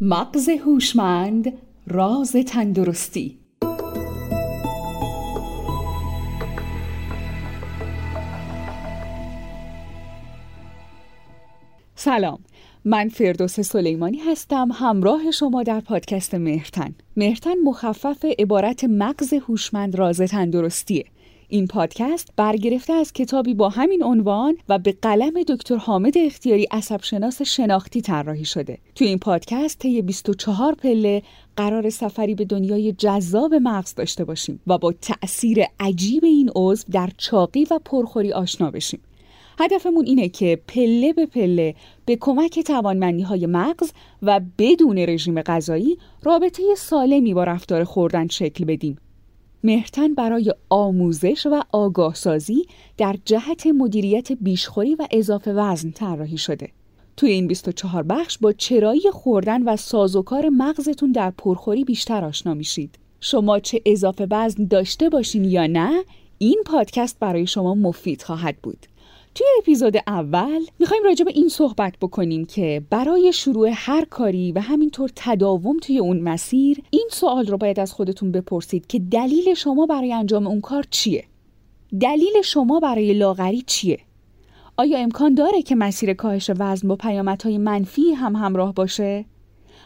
مغز هوشمند راز تندرستی. سلام من فردوس سلیمانی هستم همراه شما در پادکست مهرتن. مهرتن مخفف عبارت مغز هوشمند راز تندرستیه. این پادکست برگرفته از کتابی با همین عنوان و به قلم دکتر حامد اختیاری عصبشناس شناختی طراحی شده. توی این پادکست طی 24 پله قرار سفری به دنیای جذاب مغز داشته باشیم و با تأثیر عجیب این عضو در چاقی و پرخوری آشنا بشیم. هدفمون اینه که پله به پله به کمک توانمندی های مغز و بدون رژیم غذایی رابطه سالمی با رفتار خوردن شکل بدیم. مهرتن برای آموزش و آگاه سازی در جهت مدیریت بیشخوری و اضافه وزن طراحی شده. توی این 24 بخش با چرایی خوردن و سازوکار مغزتون در پرخوری بیشتر آشنا میشید. شما چه اضافه وزن داشته باشین یا نه، این پادکست برای شما مفید خواهد بود. توی اپیزود اول می‌خوایم راجع به این صحبت بکنیم که برای شروع هر کاری و همینطور تداوم توی اون مسیر این سوال رو باید از خودتون بپرسید که دلیل شما برای انجام اون کار چیه؟ دلیل شما برای لاغری چیه؟ آیا امکان داره که مسیر کاهش وزن با پیامدهای منفی هم همراه باشه؟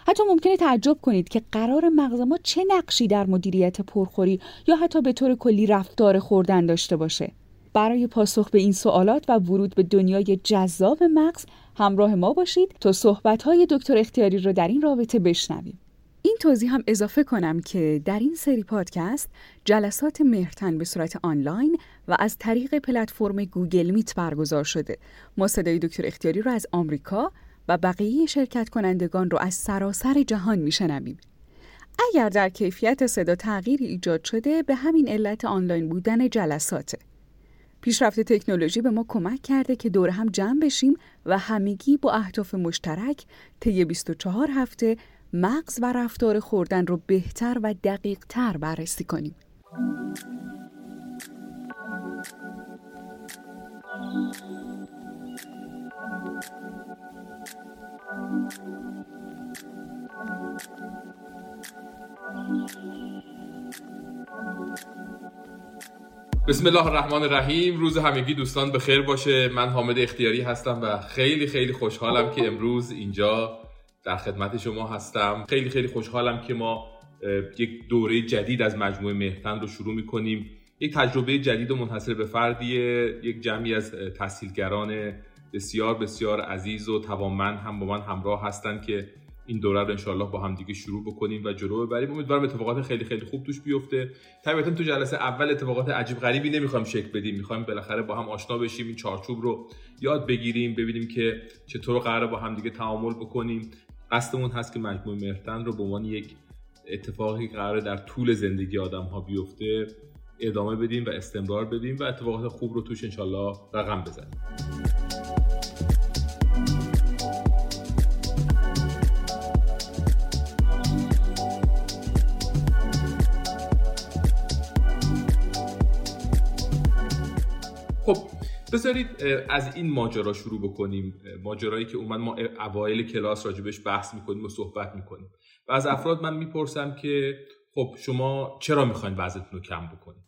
حتی ممکنه تعجب کنید که قرار مغز ما چه نقشی در مدیریت پرخوری یا حتی به طور کلی رفتار خوردن داشته باشه برای پاسخ به این سوالات و ورود به دنیای جذاب مغز همراه ما باشید تا صحبت‌های دکتر اختیاری رو در این رابطه بشنویم. این توضیح هم اضافه کنم که در این سری پادکست جلسات مهرتن به صورت آنلاین و از طریق پلتفرم گوگل میت برگزار شده. ما صدای دکتر اختیاری رو از آمریکا و بقیه شرکت کنندگان رو از سراسر جهان میشنویم. اگر در کیفیت صدا تغییری ایجاد شده به همین علت آنلاین بودن جلساته. پیشرفت تکنولوژی به ما کمک کرده که دور هم جمع بشیم و همگی با اهداف مشترک طی 24 هفته مغز و رفتار خوردن رو بهتر و دقیق تر بررسی کنیم. بسم الله الرحمن الرحیم. روز همگی دوستان بخیر باشه. من حامد اختیاری هستم و خیلی خیلی خوشحالم که امروز اینجا در خدمت شما هستم. خیلی خیلی خوشحالم که ما یک دوره جدید از مجموعه مهتن رو شروع می‌کنیم. یک تجربه جدید و منحصر به فردیه. یک جمعی از تحصیلگران بسیار بسیار عزیز و توانمند هم با من همراه هستند که این دوره رو انشالله با هم دیگه شروع بکنیم و جلو ببریم. امیدوارم اتفاقات خیلی خیلی خوب توش بیفته. طبیعتا تو جلسه اول اتفاقات عجیب غریبی نمی‌خوایم شکل بدیم. می‌خوایم بالاخره با هم آشنا بشیم این چارچوب رو یاد بگیریم ببینیم که چطور قراره با هم دیگه تعامل بکنیم. قصدمون هست که مجموعه مرتن رو به عنوان یک اتفاقی قراره در طول زندگی آدم ها بیفته ادامه بدیم و استمرار بدیم و اتفاقات خوب رو توش انشالله رقم بزنیم. بذارید از این ماجرا شروع بکنیم. ماجرایی که اومد ما اوایل کلاس راجبش بحث می‌کنیم و صحبت می‌کنیم. و از افراد من می‌پرسم که خب شما چرا می‌خواین وزنتون رو کم بکنید؟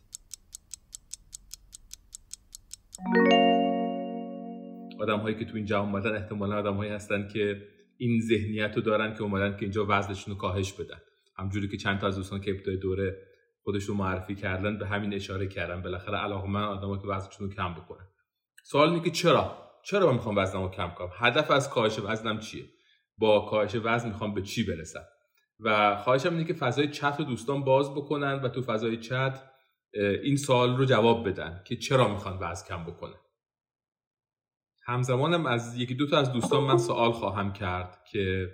آدم هایی که تو اینجا اومدن احتمالا آدم هایی هستن که این ذهنیت رو دارن که اومدن که اینجا وزنشون رو کاهش بدن. همجوری که چند تا از دوستان که ابتدای دوره خودشون معرفی کردن به همین اشاره کردن. بالاخره علاقه من آدم که وزنشون رو کم بکنن. سوال اینه که چرا؟ چرا من می‌خوام وزنمو کم کنم؟ هدف از کاهش وزنم چیه؟ با کاهش وزن می‌خوام به چی برسم؟ و خواهشم اینه که فضای چت رو دوستان باز بکنن و تو فضای چت این سوال رو جواب بدن که چرا می‌خوان وزن کم بکنه همزمانم از یکی دو تا از دوستان من سوال خواهم کرد که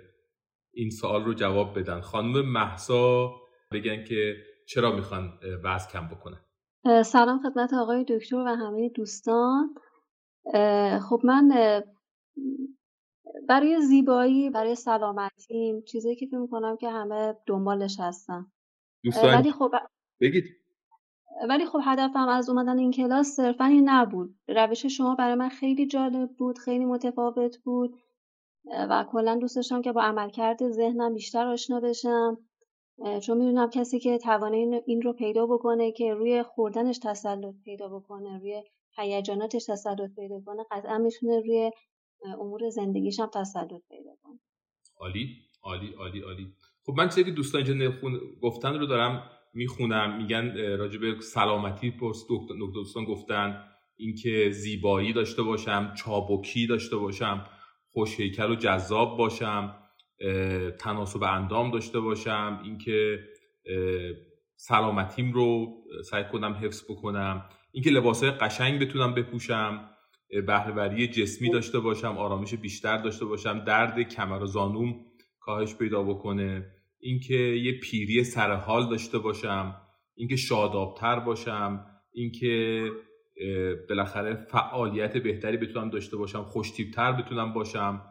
این سوال رو جواب بدن. خانم محسا بگن که چرا می‌خوان وزن کم بکنن. سلام خدمت آقای دکتر و همه دوستان. خب من برای زیبایی برای سلامتیم چیزی که فکر می‌کنم که همه دنبالش هستن. ولی خب بگید. ولی خب هدفم از اومدن این کلاس صرفا این نبود. روش شما برای من خیلی جالب بود خیلی متفاوت بود. و کلا دوست داشتم که با عملکرد ذهنم بیشتر آشنا بشم. چون می‌دونم کسی که توانه این رو پیدا بکنه که روی خوردنش تسلط پیدا بکنه روی هیجاناتش تسلط پیدا کنه قطعا می‌تونه روی امور زندگیش هم تسلط پیدا کنه. عالی عالی عالی عالی. خب من چیزی که دوستان اینجا گفتن رو دارم می‌خونم. میگن راجع به سلامتی پرس دوستان گفتن. اینکه زیبایی داشته باشم چابکی داشته باشم خوش هیکل و جذاب باشم تناسب اندام داشته باشم. اینکه سلامتیم رو سعی کنم حفظ بکنم. اینکه لباسهای قشنگ بتونم بپوشم بهرهوری جسمی داشته باشم آرامش بیشتر داشته باشم درد کمر و زانوم کاهش پیدا بکنه اینکه یه پیری سرحال داشته باشم اینکه شادابتر باشم اینکه بالاخره فعالیت بهتری بتونم داشته باشم خوشتیبتر بتونم باشم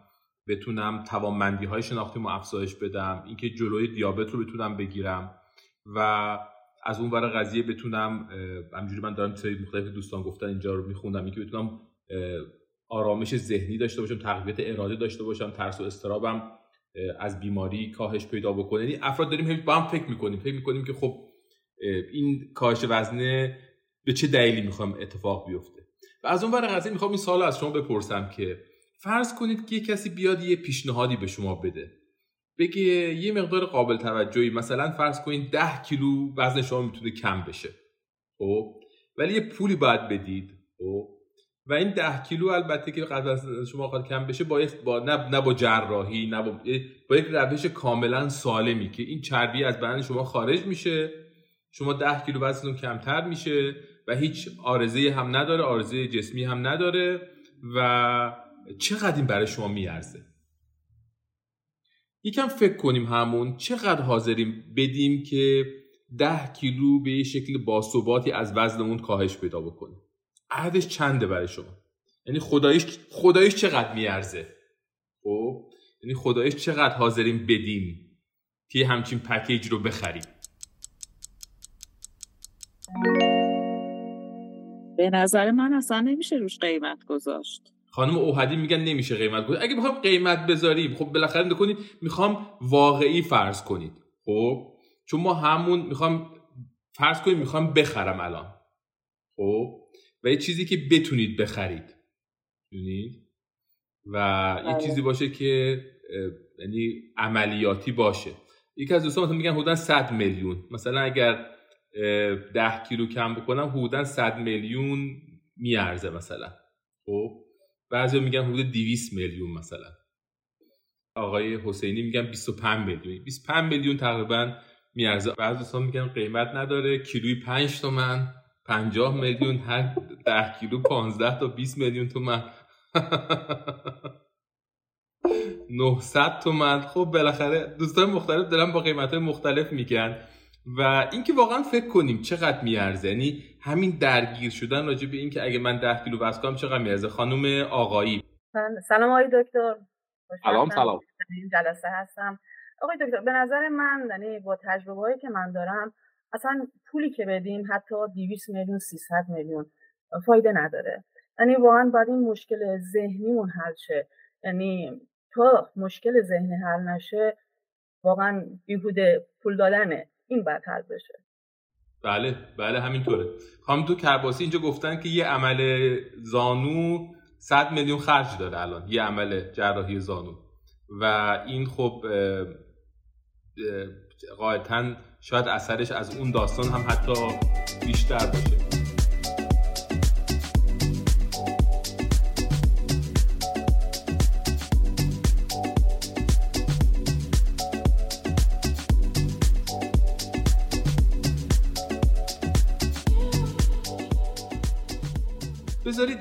بتونم توانمندی های شناختی افزایش بدم اینکه جلوی دیابت رو بتونم بگیرم و از اون ور قضیه بتونم همجوری من دارم چیزای مختلف دوستان گفتن اینجا رو میخوندم. اینکه بتونم آرامش ذهنی داشته باشم تقویت اراده داشته باشم ترس و استرابم از بیماری کاهش پیدا بکنه. یعنی افراد داریم با هم فکر می‌کنیم. فکر می‌کنیم که خب این کاهش وزنه به چه دلیلی می‌خوام اتفاق بیفته؟ و از اون ور قضیه می‌خوام این سال از شما بپرسم که فرض کنید که یه کسی بیاد یه پیشنهادی به شما بده. بگه یه مقدار قابل توجهی. مثلا فرض کنید 10 کیلو وزن شما می‌تونه کم بشه. خب؟ ولی یه پولی باید بدید. خب؟ و این 10 کیلو البته که از شما خواهد کم بشه با, با نه, نه با جراحی نه با, با یک روش کاملا سالمی که این چربی از بدن شما خارج میشه. شما 10 کیلو وزنتون کمتر میشه و هیچ آرزه هم نداره آرزه جسمی هم نداره و چقدر این برای شما میارزه؟ یکم فکر کنیم همون چقدر حاضریم بدیم که ده کیلو به شکل باثباتی از وزنمون کاهش پیدا بکنه. عددش چنده برای شما؟ یعنی خدایش خدایش چقدر میارزه؟ خب یعنی خدایش چقدر حاضریم بدیم که همچین پکیج رو بخریم؟ به نظر من اصلا نمیشه روش قیمت گذاشت. خانم اوهدی میگن نمیشه قیمت گذاشت اگه بخوام قیمت بذاریم خب بالاخره نکنید می‌خوام واقعی فرض کنید. خب؟ چون ما همون می‌خوام فرض کنید می‌خوام بخرم الان. خب؟ و یه چیزی که بتونید بخرید. دونید و یه بله. چیزی باشه که یعنی عملیاتی باشه. یکی از دوستان میگن حدودا 100 میلیون. مثلا اگر ده کیلو کم بکنم حدودا 100 میلیون میارزه مثلا. خب؟ بعضی میگن حدود 200 میلیون مثلا. آقای حسینی میگن 25 میلیون. 25 میلیون تقریبا میارزه. بعضی دوستان میگن قیمت نداره. کیلوی 5 تومن. 50 میلیون. هر 10 کیلو 15 تا 20 میلیون تومن. 900 تومن. خب بالاخره دوستان مختلف دارن با قیمت مختلف میگن. و اینکه واقعا فکر کنیم چقدر میارزه. یعنی همین درگیر شدن راجع به اینکه اگه من 10 کیلو وزن کنم چقدر میارزه. خانم آقایی. سلام آقای دکتر. سلام سلام. این جلسه هستم. آقای دکتر به نظر من یعنی با تجربه هایی که من دارم اصلا پولی که بدیم حتی 200 میلیون 300 میلیون فایده نداره. یعنی واقعا باید این مشکل ذهنیمون حل شه. یعنی تا مشکل ذهنی حل نشه واقعا بیهوده پول دادنه. این باید حل بشه. بله بله همینطوره. خانم تو کرباسی اینجا گفتن که یه عمل زانو 100 میلیون خرج داره الان یه عمل جراحی زانو. و این خب قاعدتا شاید اثرش از اون داستان هم حتی بیشتر باشه.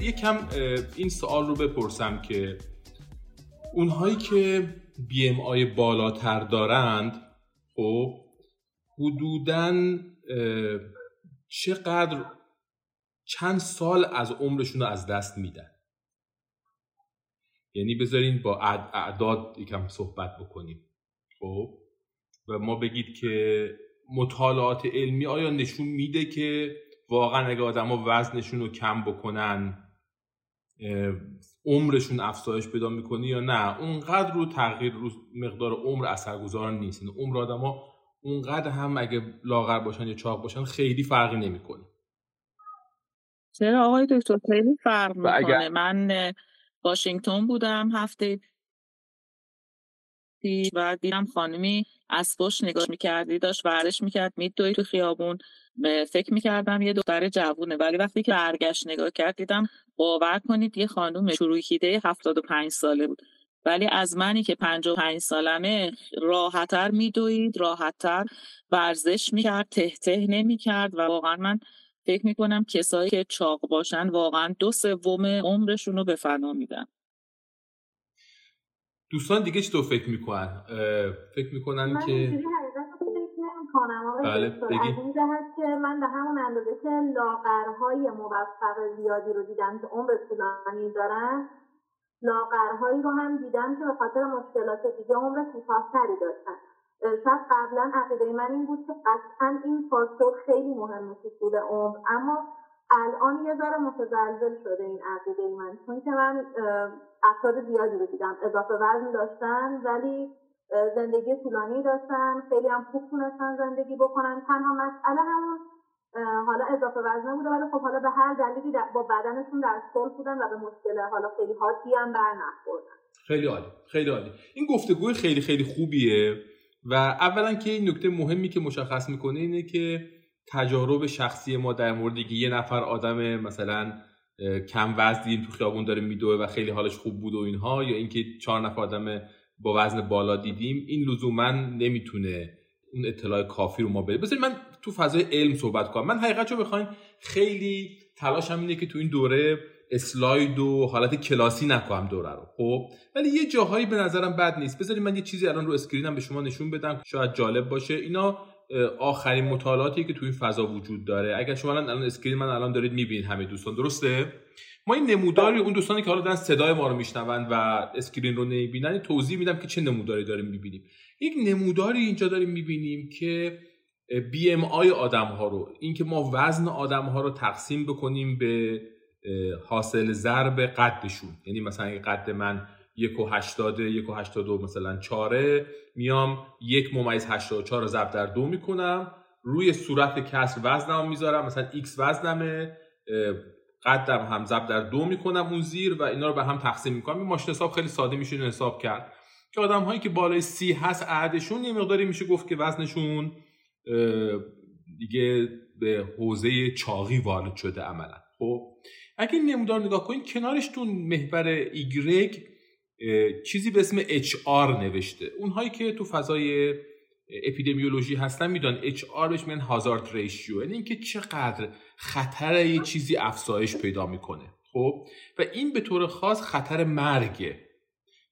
یکم این سوال رو بپرسم که اونهایی که بی ام آی بالاتر دارند خب حدودا چقدر چند سال از عمرشون رو از دست میدن؟ یعنی بذارین با اعداد یکم صحبت بکنیم. خب و ما بگید که مطالعات علمی آیا نشون میده که واقعا اگه ها وزنشون رو کم بکنن عمرشون افزایش پیدا می‌کنه یا نه؟ اونقدر رو تغییر رو مقدار عمر اثرگذار نیست. یعنی عمر آدما اونقدر هم اگه لاغر باشن یا چاق باشن خیلی فرقی نمی‌کنه. چرا آقای دکتر؟ خیلی فرق می‌کنه. من واشنگتن بودم هفته و دیدم خانمی پشت نگاه می‌کردی داشت ورزش می‌کرد میدوی تو خیابون. فکر می‌کردم یه دختر جوونه ولی وقتی که برگشت نگاه کرد دیدم باور کنید یه خانم شروعیده 75 ساله بود. ولی از منی که 55 سالمه راحتتر میدوید راحتتر ورزش می‌کرد ته ته نمی‌کرد و واقعا من فکر می‌کنم کسایی که چاق باشن واقعا دو سوم عمرشون رو به فنا میدن. دوستان دیگه چطور فکر می‌کنن؟ فکر می‌کنن من که بله بگی. از این جهت که من به همون اندازه که لاغرهای موفق زیادی رو دیدم که عمر طولانی دارن لاغرهایی رو هم دیدم که به خاطر مشکلات دیگه عمر کوتاهتری داشتن. شاید قبلا عقیده من این بود که قطعا این فاکتور خیلی مهمه تو طول عمر اما الان یه ذره متزلزل شده این عقیده من. چون که من افراد زیادی رو دیدم اضافه وزن داشتن ولی زندگی طولانی داشتن خیلی هم خوب تونستن زندگی بکنن. تنها مسئله همون حالا اضافه وزنه بوده ولی خب حالا به هر دلیلی با بدنشون در صلح بودن و به مشکل حالا خیلی حادی هم بر نخوردن. خیلی عالی خیلی عالی. این گفتگوی خیلی خیلی خوبیه و اولا که این نکته مهمی که مشخص می‌کنه اینه که تجارب شخصی ما در مورد یه نفر آدم مثلا کم وزن دیدیم تو خیابون داره میدوه و خیلی حالش خوب بود و اینها یا اینکه چهار نفر آدم با وزن بالا دیدیم این لزوما نمی‌تونه اون اطلاع کافی رو ما بده. بذارید من تو فضای علم صحبت کنم. من حقیقت رو بخواین خیلی تلاشم اینه که تو این دوره اسلاید و حالت کلاسی نکنم دوره رو خب؟ ولی یه جاهایی به نظرم بد نیست. بذارید من یه چیزی الان رو screen م به شما نشون بدم شاید جالب باشه. اینا آخرین مطالعاتی که تو این فضا وجود داره. اگر شما الان screen من الان دارید می‌بینید همه دوستان درسته؟ ما این نموداری اون دوستانی که حالا دارن صدای ما رو میشنوند و screen رو نمی‌بینن توضیح میدم که چه نموداری داریم می‌بینیم. یک نموداری اینجا داریم می‌بینیم که BMI آدم ها رو اینکه ما وزن آدم ها رو تقسیم بکنیم به حاصل ضرب قدشون. یعنی مثلا قد من یک و هشتاده یک و هشتاد مثلا چهاره میام یک ممیز هشتاد چهار رو ضرب در دو می‌کنم روی صورت کسر وزنم می‌ذارم مثلا x وزنمه قدم هم ضرب در دو می‌کنم اون زیر و اینا رو به هم تقسیم می‌کنم. این ماشین حساب خیلی ساده میشه حساب کرد. که آدم هایی که بالای سی هست عددشون یه مقداری میشه گفت که وزنشون دیگه به حوزه چاقی وارد شده عملا. خب اگه نمودار نگاه کنید کنارش تو محور ایگرگ چیزی به اسم HR نوشته. اونهایی که تو فضای اپیدمیولوژی هستن می‌دونن اچ آر بهش میگن هازارد ریشیو یعنی اینکه چقدر خطر یه چیزی افزایش پیدا می‌کنه. خب؟ و این به طور خاص خطر مرگه.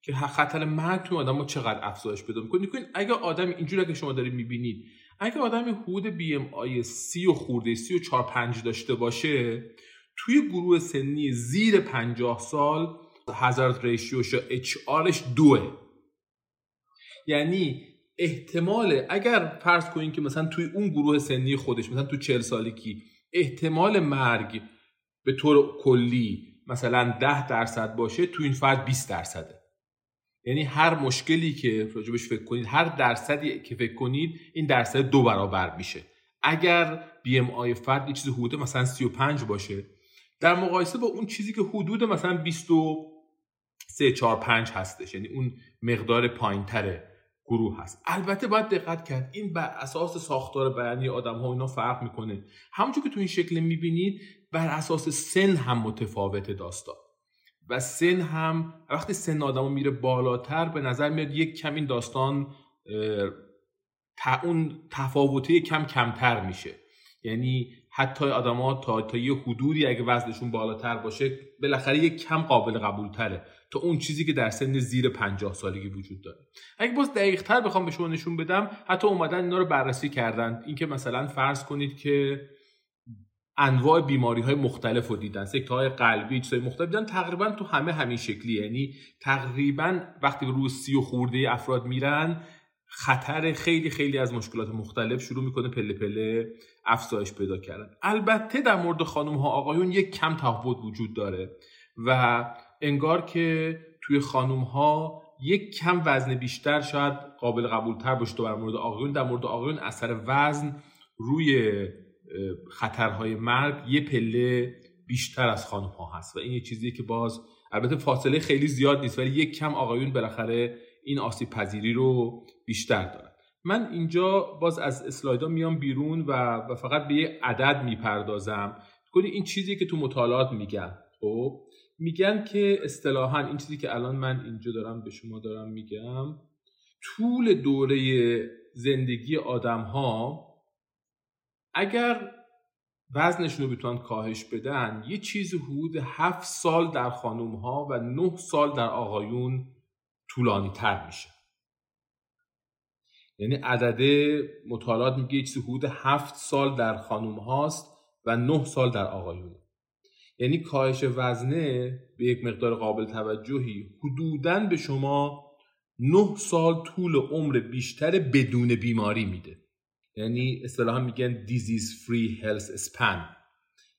که خطر مرگ تو آدم چقدر افزایش پیدا می‌کنه. اگه آدم اینجوری که شما دارید می‌بینید اگه آدم حدود بی ام آی سی و خورده سی و چار پنج داشته باشه توی گروه سنی زیر پنجاه سال هزارد ریشیوش یا اچ آرش دوه. یعنی احتمال اگر فرض کنیم که مثلا توی اون گروه سنی خودش مثلا تو چل سالگی احتمال مرگ به طور کلی مثلا ده درصد باشه تو این فرد 20 درصده. یعنی هر مشکلی که راجبش فکر کنید هر درصدی که فکر کنید این درصد دو برابر میشه. اگر بی ام آی فرد یه چیز حدود مثلا 35 باشه در مقایسه با اون چیزی که حدود مثلا 23 4 5 هستش یعنی اون مقدار پایینتره. گروه هست. البته باید دقت کرد این بر اساس ساختار بیانی آدم ها اینا فرق می‌کنه. همونجور که تو این شکل می‌بینید بر اساس سن هم متفاوت داستان. و سن هم وقتی سن آدم میره بالاتر به نظر میاد یک کم این داستان اون تفاوته کم کمتر میشه. یعنی حتی آدما تا تا یه حدودی اگه وزنشون بالاتر باشه بالاخره یک کم قابل قبول تره تا اون چیزی که در سن زیر 50 سالگی وجود داره. اگه باز دقیق تر بخوام به شما نشون بدم حتی اومدن اینا رو بررسی کردن. اینکه مثلا فرض کنید که انواع بیماری های مختلف رو دیدن سکته های قلبی چیزای مختلف دیدن تقریبا تو همه همین شکلی یعنی تقریبا وقتی رو سی و خورده افراد میرن خطر خیلی خیلی از مشکلات مختلف شروع می‌کنه پله پله افزایش پیدا کردن. البته در مورد خانم ها آقایون یک کم تفاوت وجود داره و انگار که توی خانوم ها یک کم وزن بیشتر شاید قابل قبول تر باشه در مورد آقایون. در مورد آقایون اثر وزن روی خطرهای مرگ یه پله بیشتر از خانم ها هست و این یه چیزیه که باز البته فاصله خیلی زیاد نیست ولی یک کم آقایون بالاخره این آسیب پذیری رو بیشتر دارن. من اینجا باز از اسلایدا میام بیرون و, و فقط به یه عدد می‌پردازم. کنی این چیزی که تو مطالعات میگن خب؟ میگن که اصطلاحا این چیزی که الان من اینجا دارم به شما دارم میگم طول دوره زندگی آدم ها اگر وزنشون رو بتونن کاهش بدن یه چیز حدود هفت سال در خانوم ها و نه سال در آقایون طولانی تر میشه. یعنی عدد مطالعات میگه یه چیز حدود هفت سال در خانوم هاست و نه سال در آقایون یعنی کاهش وزنه به یک مقدار قابل توجهی حدوداً به شما نه سال طول عمر بیشتر بدون بیماری میده. یعنی اصطلاحا میگن disease free health span.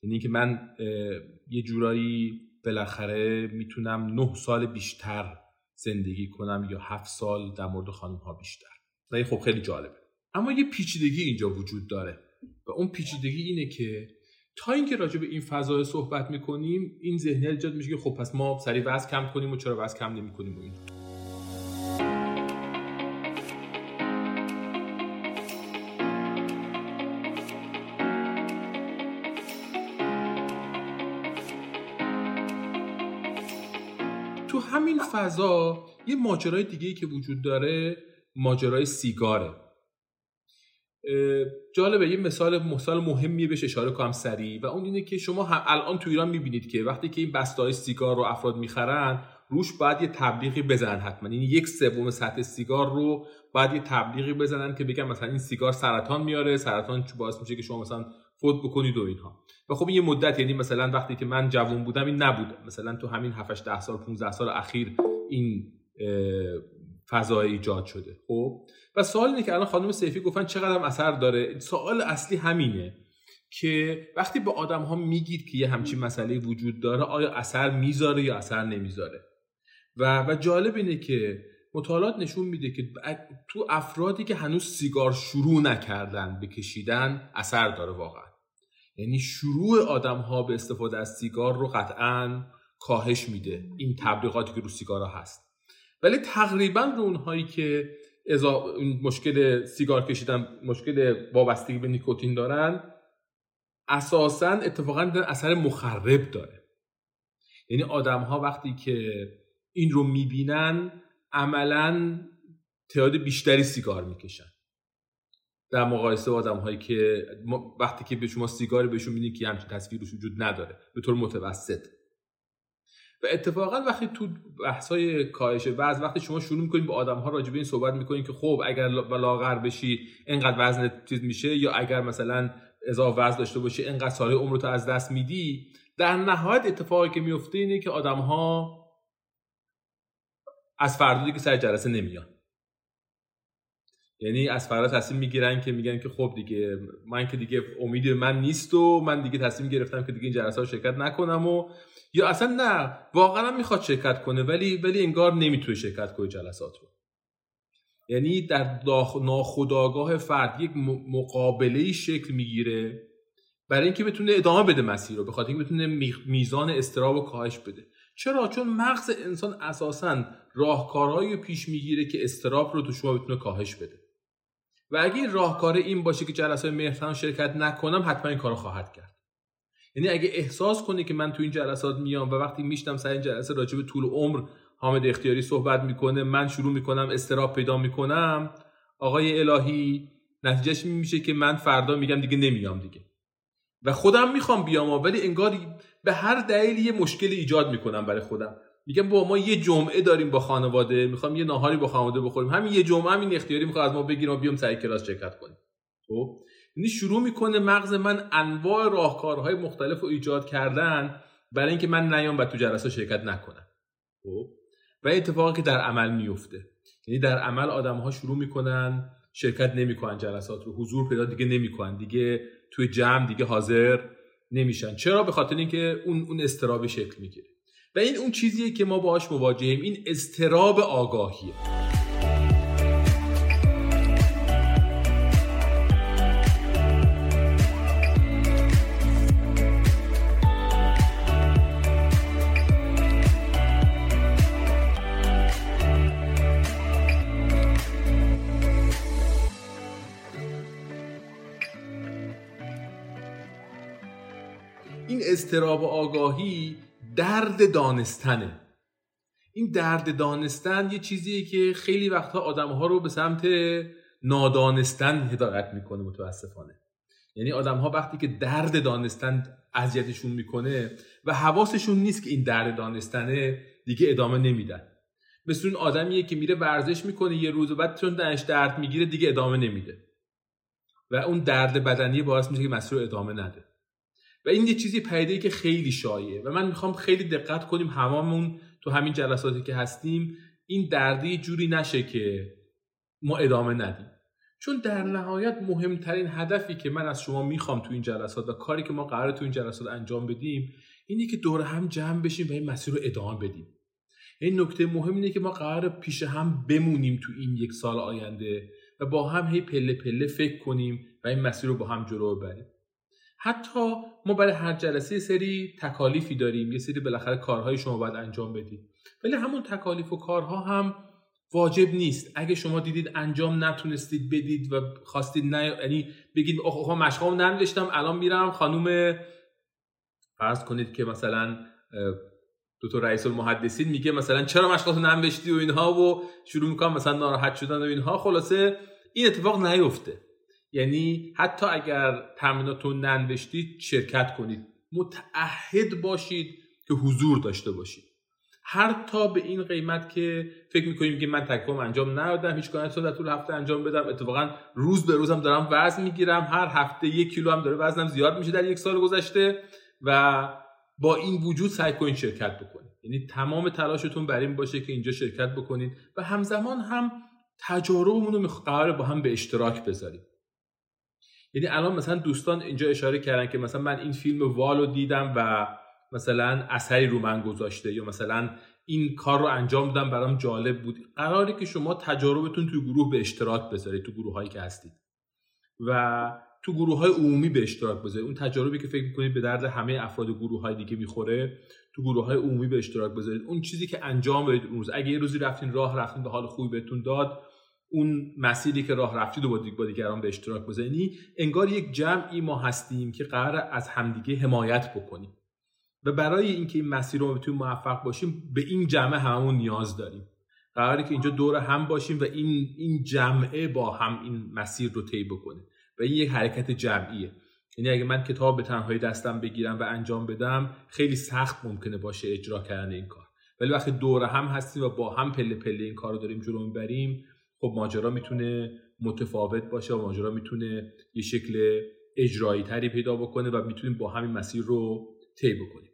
یعنی که من یه جورایی بالاخره می‌تونم نه سال بیشتر زندگی کنم یا هفت سال در مورد خانم ها بیشتر. و خب خیلی جالبه. اما یه پیچیدگی اینجا وجود داره. و اون پیچیدگی اینه که تا اینکه راجع به این فضای صحبت می‌کنیم این ذهنیت ایجاد میشه که خب پس ما سریع وزن کم کنیم و چرا وزن کم نمی‌کنیم و این. تو همین فضا یه ماجرای دیگه ای که وجود داره ماجرای سیگاره. جالبه یه مثال مثال مهمی بهش اشاره کنم سریع. و اون اینه که شما هم الان تو ایران می‌بینید که وقتی که این بسته سیگار رو افراد می‌خرن روش باید یه تبلیغی بزنن حتما. یعنی یک سوم سطح سیگار رو باید یه تبلیغی بزنن که بگن مثلا این سیگار سرطان میاره سرطان باعث میشه که شما مثلا فوت بکنید و اینها. و خب این یه مدت یعنی مثلا وقتی که من جوان بودم این نبود. مثلا تو همین 7 10 سال 15 سال اخیر این فضای ایجاد شده. خب؟ و سوال اینه که الان خانم سیفی گفتن چقدر اثر داره؟ سوال اصلی همینه که وقتی به آدم ها میگید که یه همچین مسئله وجود داره آیا اثر می‌ذاره یا اثر نمی‌ذاره؟ و و جالب اینه که مطالعات نشون میده که تو افرادی که هنوز سیگار شروع نکردن به کشیدن اثر داره واقعا. یعنی شروع آدم ها به استفاده از سیگار رو قطعا کاهش میده این تبلیغاتی که رو سیگارا هست. ولی تقریبا رو اونهایی که مشکل سیگار کشیدن مشکل وابستگی به نیکوتین دارن اساسا اتفاقا اثر مخرب داره. یعنی آدم ها وقتی که این رو می‌بینن عملا تعداد بیشتری سیگار می‌کشن. در مقایسه با آدم هایی که وقتی که به شما سیگار بهشون میدین که همچین تصویر وجود نداره. به طور متوسط. و اتفاقا وقتی تو بحثای کاهش وزن وقتی شما شروع می‌کنید به آدم ها راجع به این صحبت می‌کنید که خب اگر لاغر بشی اینقدر وزن چیز میشه یا اگر مثلا اضافه وزن داشته باشی اینقدر سال عمرت از دست میدی در نهایت اتفاقی که میفته اینه که آدم ها از فردا دیگه سر جلسه نمیان. یعنی از فردا تصمیم می‌گیرن که میگن که خب دیگه من که دیگه امید من نیست و من دیگه تصمیم گرفتم که دیگه این جلسه ها شرکت نکنم و یا اصلا نه واقعا می‌خواد شرکت کنه ولی ولی انگار نمی‌تونه شرکت کنه جلسات رو. یعنی در ناخودآگاه فرد یک مقابله شکل می‌گیره برای اینکه بتونه ادامه بده مسیر رو به خاطر اینکه بتونه میزان استراب و کاهش بده. چرا؟ چون مغز انسان اساسا راهکارهایی پیش می‌گیره که استراب رو تو شما بتونه کاهش بده. و اگه راهکار این باشه که جلسات مهرتان شرکت نکنم حتما این کارو خواهد کرد. یعنی اگه احساس کنی که من تو این جلسات میام و وقتی میشتم سر این جلسه راجع به طول عمر حامد اختیاری صحبت می‌کنه من شروع می‌کنم استراب پیدا می‌کنم آقای الهی نتیجهش میشه که من فردا میگم دیگه نمیام دیگه. و خودم می‌خوام بیام ولی انگار به هر دلیلی یه مشکل ایجاد می‌کنم برای خودم. میگم با ما یه جمعه داریم با خانواده می‌خوام یه ناهاری با خانواده بخوریم. همین یه جمعه همین اختیاری می‌خواد از ما بگیریم و بیام سر کلاس شرکت کنیم. خب؟ یعنی شروع می‌کنه مغز من انواع راهکارهای مختلف رو ایجاد کردن برای اینکه من نیام و تو جلسه شرکت نکنم. خب؟ و اتفاقی که در عمل میفته یعنی در عمل آدم ها شروع می‌کنن شرکت نمی‌کنن جلسات رو. حضور پیدا دیگه نمی‌کنن. دیگه توی جمع دیگه حاضر نمیشن. چرا؟ به خاطر اینکه اون اون استراب شکل می‌گیره. و این اون چیزیه که ما باهاش مواجهیم. این استراب آگاهیه. استراب آگاهی درد دانستنه. این درد دانستن یه چیزیه که خیلی وقتها آدمها رو به سمت نادانستن هدایت می‌کنه متاسفانه. یعنی آدم ها وقتی که درد دانستن اذیتشون می‌کنه و حواسشون نیست که این درد دانستنه دیگه ادامه نمیدن. مثل اون آدمیه که میره ورزش می‌کنه یه روز و بعد چون دنش درد می‌گیره دیگه ادامه نمیده. و اون درد بدنی باعث میشه که مسیر ادامه نده. و این یه چیزی پیده که خیلی شایعه. و من می‌خوام خیلی دقت کنیم هممون تو همین جلساتی که هستیم این دردی جوری نشه که ما ادامه ندیم. چون در نهایت مهمترین هدفی که من از شما می‌خوام تو این جلسات و کاری که ما قرار تو این جلسات انجام بدیم اینه که دور هم جمع بشیم و این مسیر رو ادامه بدیم. این نکته مهم اینه که ما قرار پیش هم بمونیم تو این یک سال آینده و با هم هی پله پله فکر کنیم و این مسیر رو با هم جلو ببریم. حتی ما برای هر جلسه سری تکالیفی داریم یه سری بالاخره کارهای شما باید انجام بدید. ولی همون تکالیف و کارها هم واجب نیست. اگه شما دیدید انجام نتونستید بدید و خواستید نه یعنی بگید آخه مشقام ننوشتم الان میرم. خانوم فرض کنید که مثلا دو تا رئیس المحدثین میگه مثلا چرا مشقاتو ننوشتی و اینها و شروع می‌کنم مثلا ناراحت شدن و اینها. خلاصه این اتفاق نیفته. یعنی حتی اگر تمریناتون ننوشتید شرکت کنید. متعهد باشید که حضور داشته باشید. هر تا به این قیمت که فکر می‌کنیم که من تکفام انجام ندادم هیچ کاری در طول هفته انجام بدم اتفاقا روز به روزم دارم وزن می‌گیرم هر هفته یک کیلو هم داره وزنم زیاد میشه در یک سال گذشته و با این وجود سعی کنید شرکت بکنید. یعنی تمام تلاشتون بر این باشه که اینجا شرکت بکنید و همزمان هم تجاربمون رو قرار با هم به اشتراک بذاریم. یعنی الان مثلا دوستان اینجا اشاره کردن که مثلا من این فیلم والو دیدم و مثلا اثری رو من گذاشته یا مثلا این کار رو انجام دادم برام جالب بود. قراره که شما تجاربتون توی گروه به اشتراک بذارید تو گروه هایی که هستید. و تو گروه های عمومی به اشتراک بذارید. اون تجاربی که فکر می‌کنید به درد همه افراد گروه های دیگه می‌خوره تو گروه های عمومی به اشتراک بذارید. اون چیزی که انجام بدید اون روز. اگه یه روزی رفتین راه رفتین به حال خوبی بهتون داد اون مسیری که راه رفتید و با دیگران به اشتراک بزنی انگار یک جمعی ما هستیم که قرار از همدیگه حمایت بکنیم. و برای اینکه این مسیر رو بتونیم موفق باشیم به این جمع همون نیاز داریم. قراره که اینجا دور هم باشیم و این این جمعه با هم این مسیر رو طی بکنه. و این یک حرکت جمعیه. یعنی اگه من کتاب به تنهایی دستم بگیرم و انجام بدم خیلی سخت ممکنه باشه اجرا کردن این کار. ولی وقتی دور هم هستیم و با هم پله پله این کار رو داریم جلو می‌بریم خب ماجرا می‌تونه متفاوت باشه و ماجرا می‌تونه یه شکل اجرایی تری پیدا بکنه و می‌تونیم با همین مسیر رو طی بکنیم.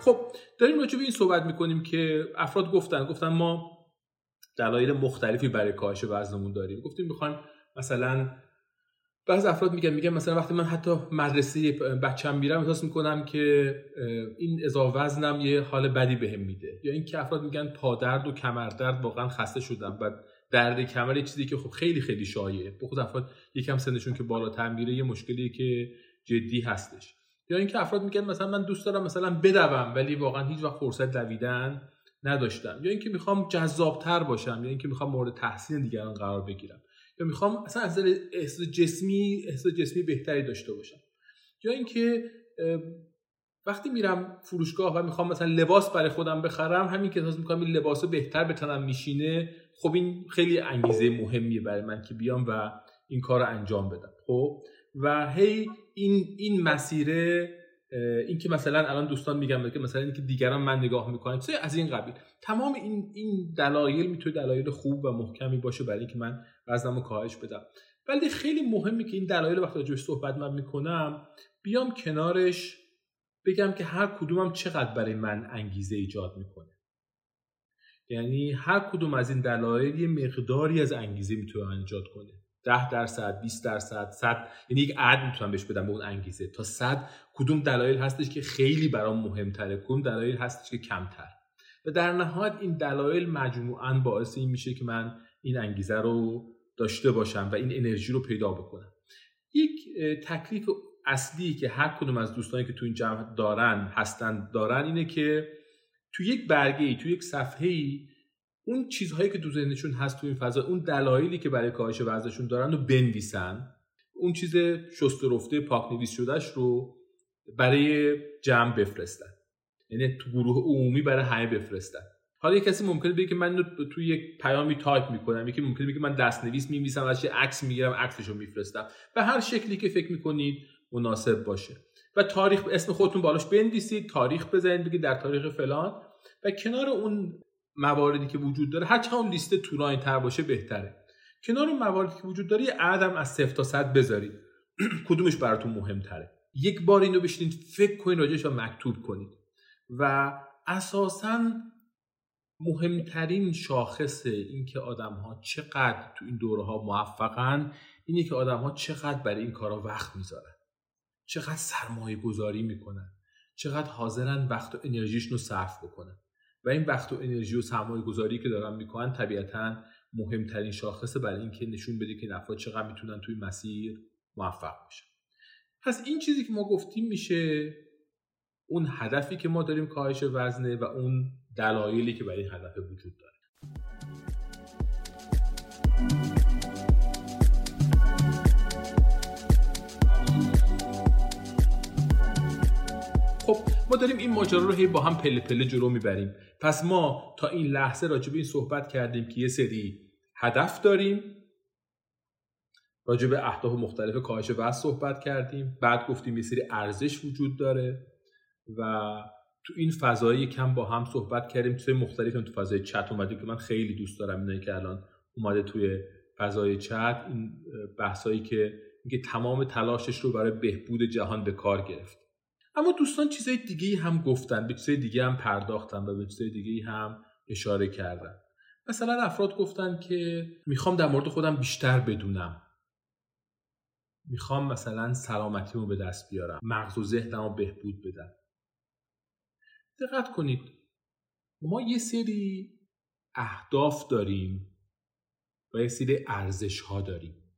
خب داریم راجع به این صحبت می‌کنیم که افراد گفتن گفتن ما دلایل مختلفی برای کاهش وزنمون داریم. گفتیم می‌خوایم مثلا بعض افراد میگن میگن مثلا وقتی من حتی مدرسه بچم میرم احساس می‌کنم که این اضافه وزنم یه حال بدی بهم به میده. یا اینکه افراد میگن پادرد و کمردرد واقعا خسته شدم و درد کمر یه چیزی که خب خیلی خیلی شایعه. خود افراد یکم سنشون که بالاتر میره یه مشکلی که جدی هستش. یا اینکه افراد میگن مثلا من دوست دارم مثلا بدوم ولی واقعا هیچ وقت فرصت دویدن نداشتم. یا اینکه می‌خوام جذابتر باشم یا اینکه می‌خوام مورد تحسین دیگران قرار بگیرم. یا می‌خوام اصلا از احساس جسمی احساس جسمی بهتری داشته باشم. یا اینکه وقتی میرم فروشگاه و می‌خوام مثلا لباس برای خودم بخرم همین که احساس می‌کنم این لباسو بهتر به تنم میشینه خب این خیلی انگیزه مهمیه برای من که بیام و این کار رو انجام بدم. خب؟ و هی این این مسیره این که مثلا الان دوستان میگم که مثلا اینکه دیگران من نگاه می‌کنن چه از این قبیل. تمام این این دلایل می‌تونه دلایل خوب و محکمی باشه برای اینکه من وزنمو کاهش بدم. ولی خیلی مهمه که این دلایل وقتی راجعش صحبت من می‌کنم بیام کنارش بگم که هر کدومم چقدر برای من انگیزه ایجاد می‌کنه. یعنی هر کدوم از این دلایل یه مقداری از انگیزه می‌تونه ایجاد کنه. 10 درصد 20 درصد 100 یعنی یک عد می‌تونم بهش بدم به اون انگیزه. تا 100 کدوم دلایل هستش که خیلی برام مهمتره کدوم دلایل هستش که کمتر. و در نهایت این دلایل مجموعا باعث این میشه که من این انگیزه رو داشته باشم و این انرژی رو پیدا بکنم. یک تکلیف اصلی که هر کدوم از دوستانی که تو این جمع دارن هستن دارن اینه که تو یک برگه ای تو یک صفحه ای اون چیزهایی که تو ذهنشون هست تو این فضا اون دلایلی که برای کاهش وزنشون دارن رو بنویسن. اون چیز شست رفته پاک نویس شدهش رو برای جمع بفرستن. یعنی تو گروه عمومی برای همه بفرستن. حالا یه کسی ممکنه بگه که من تو یک پیامی تایپ می‌کنم یکی ممکنه بگه من دست نویس می‌نویسم یه عکس می‌گیرم عکسش رو میفرستم. به هر شکلی که فکر می‌کنید مناسب باشه. و تاریخ اسم خودتون بالاش بنویسید تاریخ بزنید بگید در تاریخ فلان. و کنار اون مواردی که وجود داره هر اون لیست طولانی تر باشه بهتره. کنار اون مواردی که وجود داره یه عدم از صفر تا صد بذارید. کدومش براتون مهمتره؟ یک بار اینو بشینید فکر کنید راجعش و مکتوب کنید. و اساسا مهمترین شاخص اینکه آدم ها چقدر تو این دوره ها موفقن اینه که آدم ها چقدر برای این کارا وقت می‌ذارن. چقدر سرمایه گذاری می‌کنن. چقدر حاضرن وقت و انرژیشون رو صرف بکنن. و این وقت و انرژی و سرمایه گذاری که دارن می‌کنن طبیعتا مهمترین شاخص برای اینکه نشون بده که نفع چقدر می‌تونن توی مسیر موفق باشن. پس این چیزی که ما گفتیم میشه اون هدفی که ما داریم کاهش وزنه و اون دلایلی که برای این هدف وجود داره. ما داریم این ماجرا رو هی با هم پله پله جلو می‌بریم. پس ما تا این لحظه راجع به این صحبت کردیم که یه سری هدف داریم. راجع به اهداف مختلف کاهش وزن صحبت کردیم. بعد گفتیم یه سری ارزش وجود داره و تو این فضایی کم با هم صحبت کردیم. توی مختلف تو فضای چت اومده که من خیلی دوست دارم اینایی که الان اومده توی فضای چت. این بحثایی که میگه تمام تلاشش رو برای بهبود جهان به کار گرفت. اما دوستان چیزای دیگه هم گفتن به چیزای دیگه هم پرداختن و به چیزای دیگه هم اشاره کردن. مثلا افراد گفتن که می‌خوام در مورد خودم بیشتر بدونم. می‌خوام مثلا سلامتیمو به دست بیارم مغز و ذهنمو بهبود بدم. دقت کنید ما یه سری اهداف داریم و یه سری ارزش ها داریم.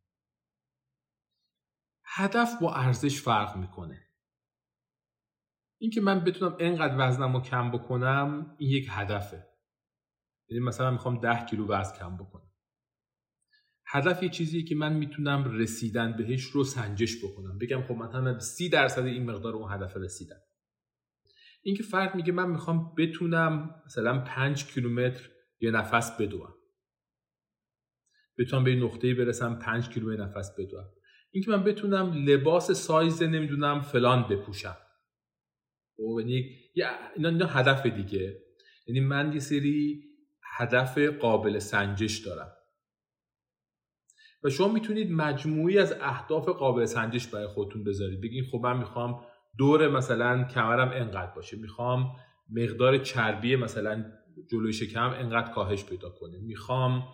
هدف با ارزش فرق می‌کنه. اینکه من بتونم انقدر وزنم رو کم بکنم این یک هدفه. یعنی مثلا می‌خوام ده کیلو وزن کم بکنم. هدف یه چیزی که من می‌تونم رسیدن بهش رو سنجش بکنم. بگم خب مثلا سی درصد این مقدار اون هدف رسیدم. اینکه فرد میگه من می‌خوام بتونم مثلا پنج کیلومتر یه نفس بدوم. بتونم به این نقطه برسم پنج کیلومتر نفس بدوم. اینکه من بتونم لباس سایز نمی‌دونم فلان بپوشم. یعنی اینا, اینا هدف دیگه. یعنی من یه سری هدف قابل سنجش دارم. و شما می‌تونید مجموعی از اهداف قابل سنجش برای خودتون بذارید. بگین خب من می‌خوام دور مثلا کمرم انقدر باشه. می‌خوام مقدار چربی مثلا جلوی شکم انقدر کاهش پیدا کنه. می‌خوام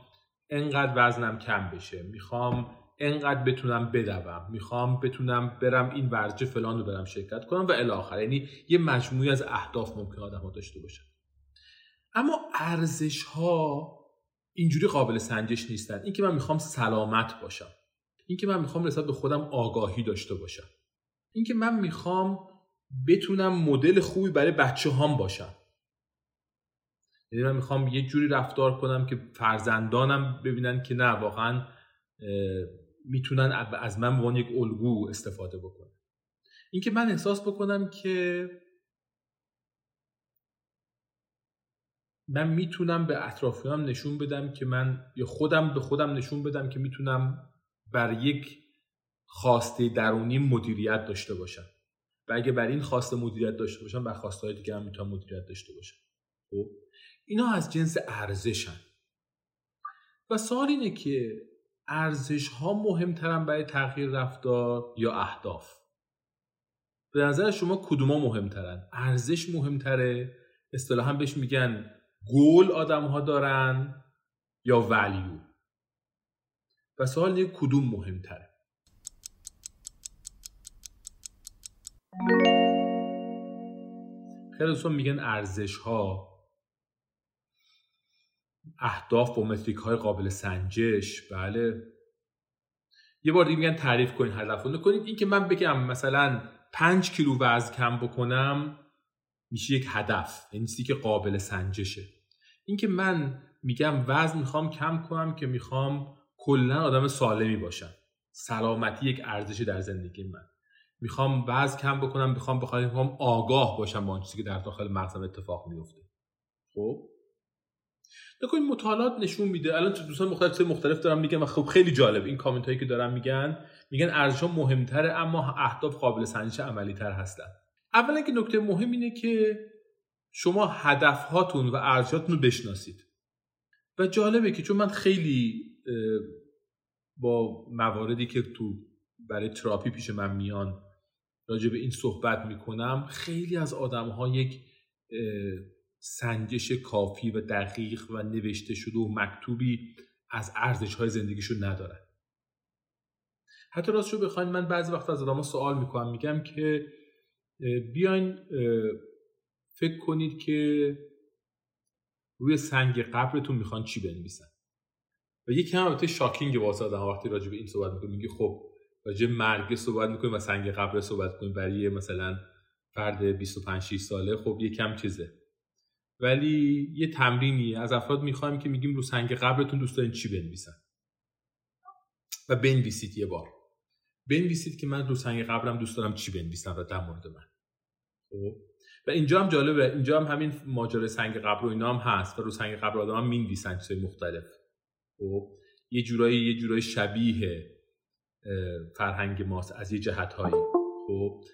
انقدر وزنم کم بشه. می‌خوام انقدر بتونم بدوم. می‌خوام بتونم برم این ورزش فلان رو برم شرکت کنم و الی یعنی یه مجموعی از اهداف ممکن آدم ها داشته باشن. اما ارزش ها اینجوری قابل سنجش نیستن. اینکه من می‌خوام سلامت باشم. اینکه من می‌خوام نسبت به خودم آگاهی داشته باشم. اینکه من می‌خوام بتونم مدل خوبی برای بچه هام باشم. یعنی من می‌خوام یه جوری رفتار کنم که فرزندانم ببینن که نه واقعا می‌تونن از من به یک الگو استفاده بکنن. اینکه من احساس بکنم که من می‌تونم به اطرافیانم نشون بدم که من یا خودم به خودم نشون بدم که می‌تونم بر یک خواسته درونی مدیریت داشته باشم. و اگه بر این خواسته مدیریت داشته باشم بر خواسته های دیگه هم می‌تونم مدیریت داشته باشم. خب؟ اینا از جنس ارزشن و سوال اینه که ارزش ها مهمترن برای تغییر رفتار یا اهداف. به نظر شما کدوما مهمترن؟ ارزش مهمتره؟ اصطلاحا بهش میگن گول آدم ها دارن یا ولیو و سوال کدوم مهمتره؟ خیلی دوستان میگن ارزش ها اهداف و متریک های قابل سنجش. بله. یه بار دیگه میگن تعریف کنید هدف کنید این که من بگم مثلا پنج کیلو وزن کم بکنم میشه یک هدف. یعنی چیزی که قابل سنجشه. این که من میگم وزن می‌خوام کم کنم که می‌خوام کلا آدم سالمی باشم. سلامتی یک ارزش در زندگی من. می‌خوام وزن کم بکنم می‌خوام بخوام آگاه باشم با چیزی که در داخل مغزم اتفاق میفته. خب؟ نکنید مطالعات نشون میده. الان دوستان مختلف مختلف دارم میگن و خب خیلی جالب. این کامنت هایی که دارم میگن میگن ارزش مهمتره اما اهداف قابل سنجش عملی تر هستن. اولا که نکته مهم اینه که شما هدف هاتون و ارزشاتون رو بشناسید. و جالبه که چون من خیلی با مواردی که تو برای تراپی پیش من میان راجع به این صحبت می‌کنم خیلی از آدم ها یک سنجش کافی و دقیق و نوشته شده و مکتوبی از ارزش های زندگیشون ندارن. حتی راست رو بخواین من بعضی وقت از آدم سوال می‌کنم میگم که بیاین فکر کنید که روی سنگ قبرتون می‌خوان چی بنویسن؟ و یکی هم البته شاکینگ واسه آدم وقتی راجع به این صحبت می‌کنیم میگی خب راجع مرگ صحبت می‌کنیم و سنگ قبر صحبت کنیم برای مثلا فرد 25 6 ساله خب یکم چیزه. ولی یه تمرینی از افراد می‌خوایم که میگیم رو سنگ قبرتون دوست دارین چی بنویسن؟ و بنویسید یه بار. بنویسید که من رو سنگ قبرم دوست دارم چی بنویسم و در مورد من. خب؟ و اینجا هم جالبه اینجا هم همین ماجرای سنگ قبر و اینا هم هست و رو سنگ قبر آدم هم می‌نویسن چیزای مختلف. خب؟ یه جورایی یه جورایی شبیه فرهنگ ماست از یه جهت هایی خب؟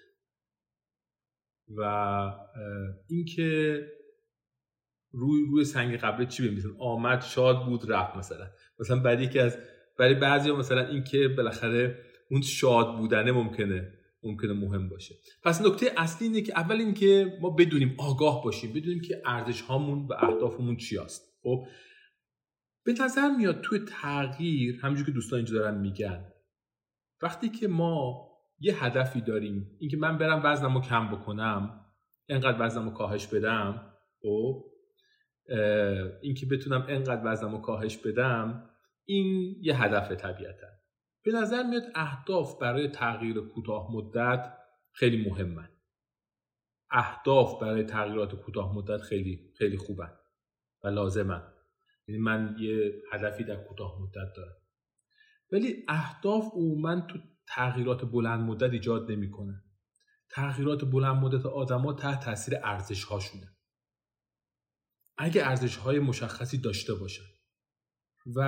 و اینکه روی روی سنگ قبر چی بنویسن آمد شاد بود رفت مثلا. مثلا برای که از برای بعضی مثلا اینکه بالاخره اون شاد بودنه ممکنه ممکنه مهم باشه. پس نکته اصلی اینه که اول اینکه ما بدونیم آگاه باشیم. بدونیم که ارزش هامون و اهدافمون چی است خب؟ به نظر میاد توی تغییر همونجور که دوستان اینجا دارن میگن وقتی که ما یه هدفی داریم اینکه من برم وزنمو کم بکنم انقدر وزنمو کاهش بدم خب؟ اینکه بتونم انقدر وزنمو کاهش بدم این یه هدف طبیعتا به نظر میاد اهداف برای تغییر کوتاه مدت خیلی مهمن. اهداف برای تغییرات کوتاه مدت خیلی خیلی خوبن و لازمن. یعنی من یه هدفی در کوتاه مدت دارم. ولی اهداف عموما تو تغییرات بلند مدت ایجاد نمی‌کنه تغییرات بلند مدت آدما تحت تاثیر ارزش هاشونه اگه ارزش های مشخصی داشته باشن. و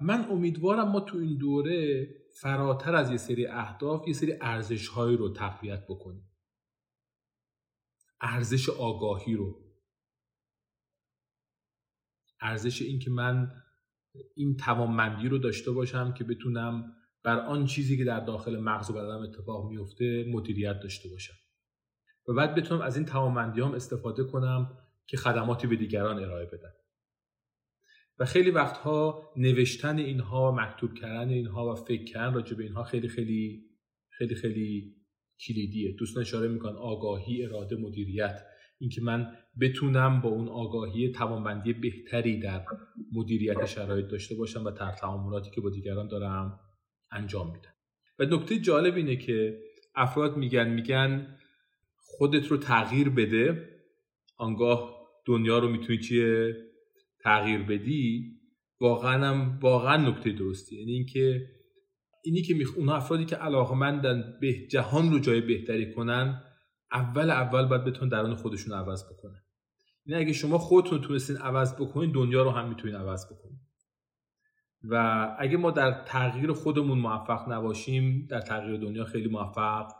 من امیدوارم ما تو این دوره فراتر از یه سری اهداف یه سری ارزش هایی رو تقویت بکنیم. ارزش آگاهی رو. ارزش این که من این توانمندی رو داشته باشم که بتونم بر آن چیزی که در داخل مغز و بدنم اتفاق میفته مدیریت داشته باشم. و بعد بتونم از این توانمندی هم استفاده کنم که خدماتی به دیگران ارائه بدم و خیلی وقتها نوشتن اینها و مکتوب کردن اینها و فکر کردن راجع به اینها خیلی خیلی خیلی خیلی کلیدیه. دوستان اشاره می‌کنن آگاهی اراده مدیریت. اینکه من بتونم با اون آگاهی توانمندی بهتری در مدیریت شرایط داشته باشم و در تعاملاتی که با دیگران دارم انجام میدم. و نکته جالب اینه که افراد میگن میگن خودت رو تغییر بده آنگاه دنیا رو می‌تونی چیه تغییر بدی واقعا هم واقعا نکته درستی. یعنی اینکه اینی که میخ... اون افرادی که علاقمندن به جهان رو جای بهتری کنن اول اول باید بتون درون خودشون عوض بکنن. یعنی اگه شما خودتون تونستین عوض بکنین دنیا رو هم می‌تونین عوض بکنین. و اگه ما در تغییر خودمون موفق نباشیم در تغییر دنیا خیلی موفق